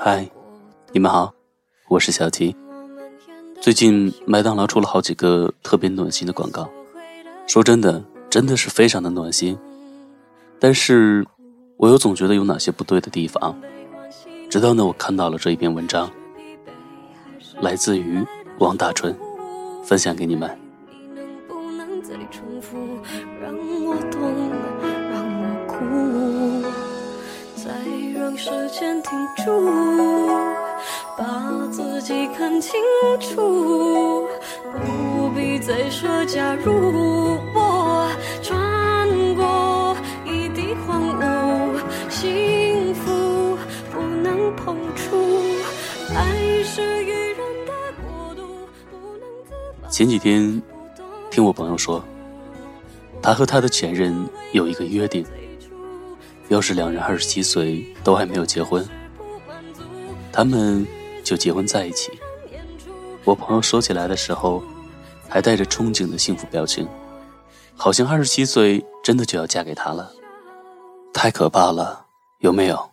嗨，你们好，我是小吉。最近麦当劳出了好几个特别暖心的广告，说真的，真的是非常的暖心。但是，我又总觉得有哪些不对的地方。直到呢，我看到了这一篇文章，来自于王大春，分享给你们。时间停住，把自己看清楚，不必再说假如。我穿过一地荒芜，幸福不能碰触。爱是愚人的国度，不能自。前几天听我朋友说，他和他的前任有一个约定。要是两人二十七岁都还没有结婚，他们就结婚在一起。我朋友说起来的时候，还带着憧憬的幸福表情，好像二十七岁真的就要嫁给他了。太可怕了，有没有？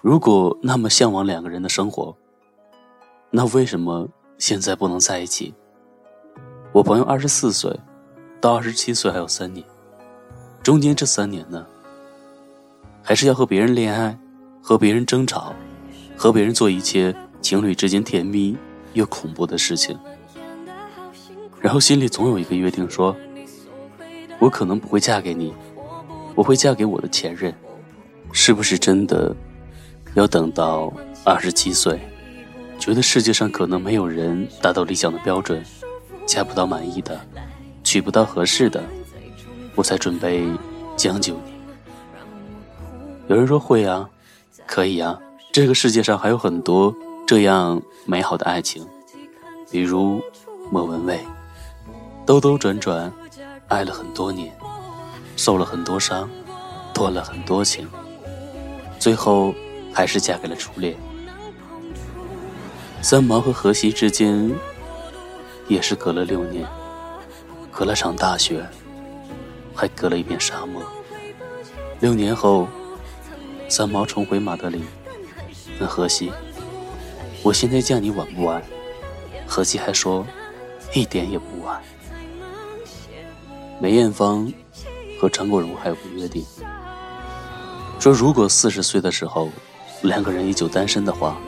如果那么向往两个人的生活，那为什么现在不能在一起？我朋友二十四岁，到二十七岁还有三年，中间这三年呢？还是要和别人恋爱，和别人争吵，和别人做一切情侣之间甜蜜又恐怖的事情，然后心里总有一个约定，说：我可能不会嫁给你，我会嫁给我的前任。是不是真的要等到二十七岁，觉得世界上可能没有人达到理想的标准，嫁不到满意的，娶不到合适的，我才准备将就你？有人说会啊，可以啊，这个世界上还有很多这样美好的爱情，比如莫文蔚，兜兜转转，爱了很多年，受了很多伤，断了很多情，最后还是嫁给了初恋。三毛和荷西之间也是隔了六年，隔了场大雪，还隔了一片沙漠。六年后。三毛重回马德里，问荷西：“我现在嫁你晚不晚？”荷西还说：“一点也不晚。”梅艳芳和张国荣还有个约定，说如果四十岁的时候两个人依旧单身的话，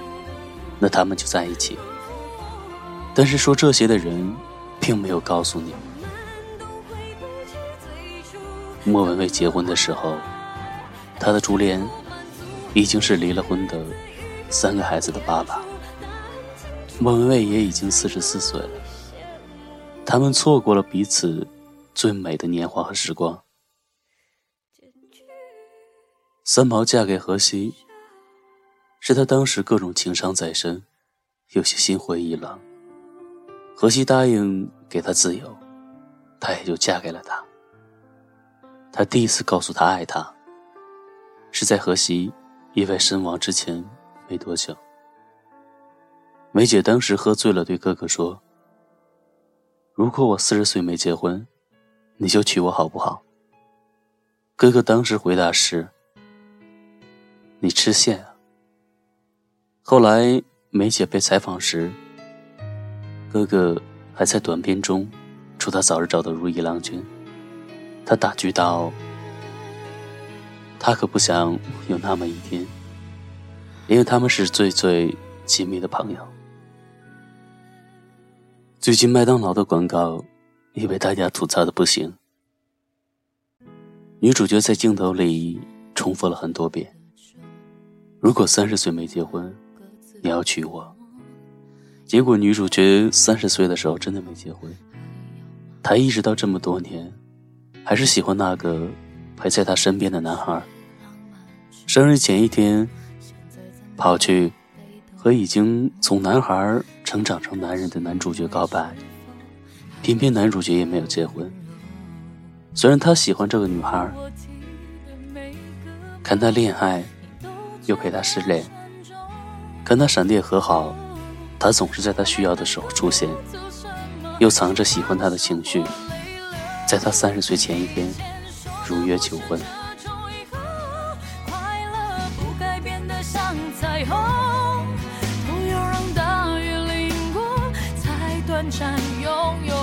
那他们就在一起。但是说这些的人，并没有告诉你，莫文蔚结婚的时候，他的初恋。已经是离了婚的三个孩子的爸爸，莫文蔚也已经四十四岁了。他们错过了彼此最美的年华和时光。三毛嫁给荷西，是他当时各种情伤在身，有些心灰意冷。荷西答应给他自由，他也就嫁给了他。他第一次告诉他爱他，是在荷西。意外身亡之前没多久，梅姐当时喝醉了，对哥哥说：“如果我四十岁没结婚，你就娶我好不好？”哥哥当时回答是：“你吃线啊。”后来梅姐被采访时，哥哥还在短片中祝她早日找到如意郎君。他打趣道。他可不想有那么一天，因为他们是最最亲密的朋友。最近麦当劳的广告也被大家吐槽的不行。女主角在镜头里重复了很多遍：“如果三十岁没结婚，你要娶我。”结果女主角三十岁的时候真的没结婚。她一直到这么多年，还是喜欢那个陪在她身边的男孩。生日前一天，跑去和已经从男孩成长成男人的男主角告白，偏偏男主角也没有结婚。虽然他喜欢这个女孩，看他恋爱，又陪他失恋，看他闪电和好，他总是在他需要的时候出现，又藏着喜欢他的情绪，在他三十岁前一天如约求婚，快乐不该变得像彩虹，不要让大雨淋过，才短暂拥有。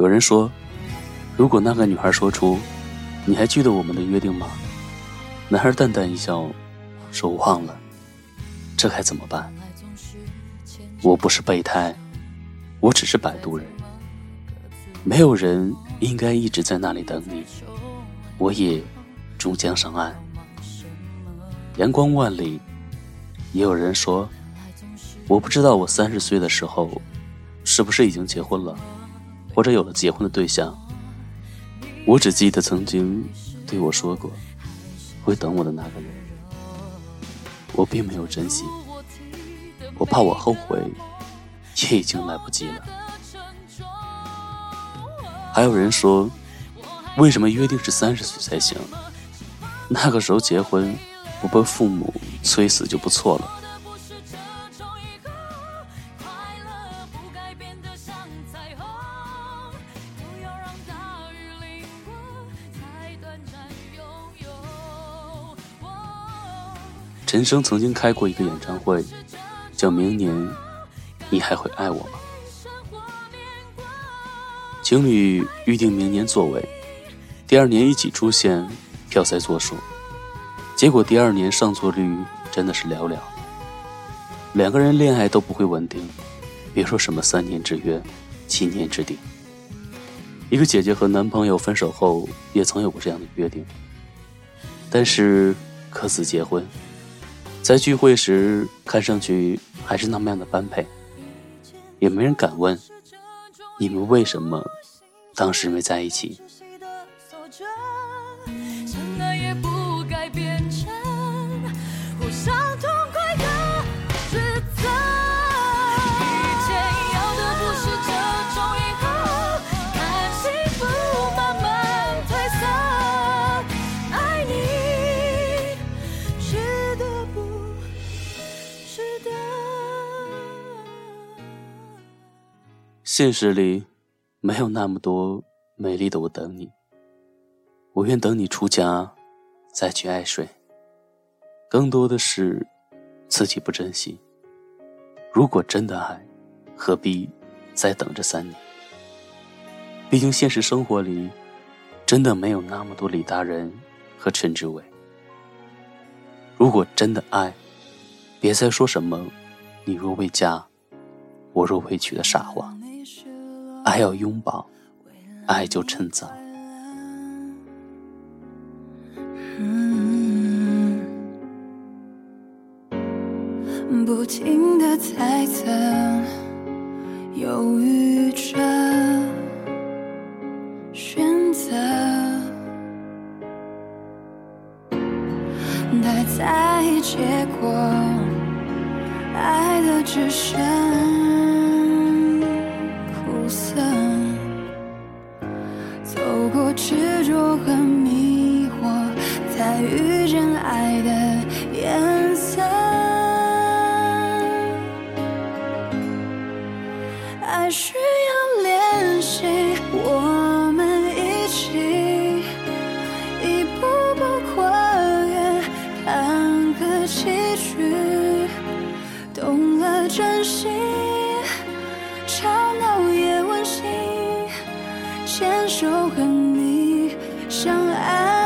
有人说，如果那个女孩说出“你还记得我们的约定吗？”男孩淡淡一笑，说：“忘了。”这该怎么办？我不是备胎，我只是摆渡人。没有人应该一直在那里等你，我也终将上岸。阳光万里，也有人说，我不知道我三十岁的时候，是不是已经结婚了，或者有了结婚的对象。我只记得曾经对我说过，会等我的那个人。我并没有珍惜，我怕我后悔，也已经来不及了。还有人说，为什么约定是三十岁才行？那个时候结婚，不被父母催死就不错了。陈升曾经开过一个演唱会，叫《明年你还会爱我吗》。情侣预定明年座位，第二年一起出现，票塞作数。结果第二年上座率真的是寥寥。两个人恋爱都不会稳定，别说什么三年之约、七年之定。一个姐姐和男朋友分手后，也曾有过这样的约定，但是各自结婚。在聚会时，看上去还是那么样的般配，也没人敢问你们为什么当时没在一起。现实里，没有那么多美丽的我等你。我愿等你出家，再去爱谁。更多的是自己不珍惜。如果真的爱，何必再等这三年？毕竟现实生活里，真的没有那么多李大人和陈志伟。如果真的爱，别再说什么“你若未嫁，我若未娶”的傻话。爱要拥抱，爱就趁早。不停的猜测，犹豫着选择，太在意结果，爱的只剩。苦涩遇见爱的颜色。爱需要练习，我们一起一步步跨越坎坷崎岖，懂了珍惜，吵闹也温馨，牵手和你。相爱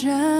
Just.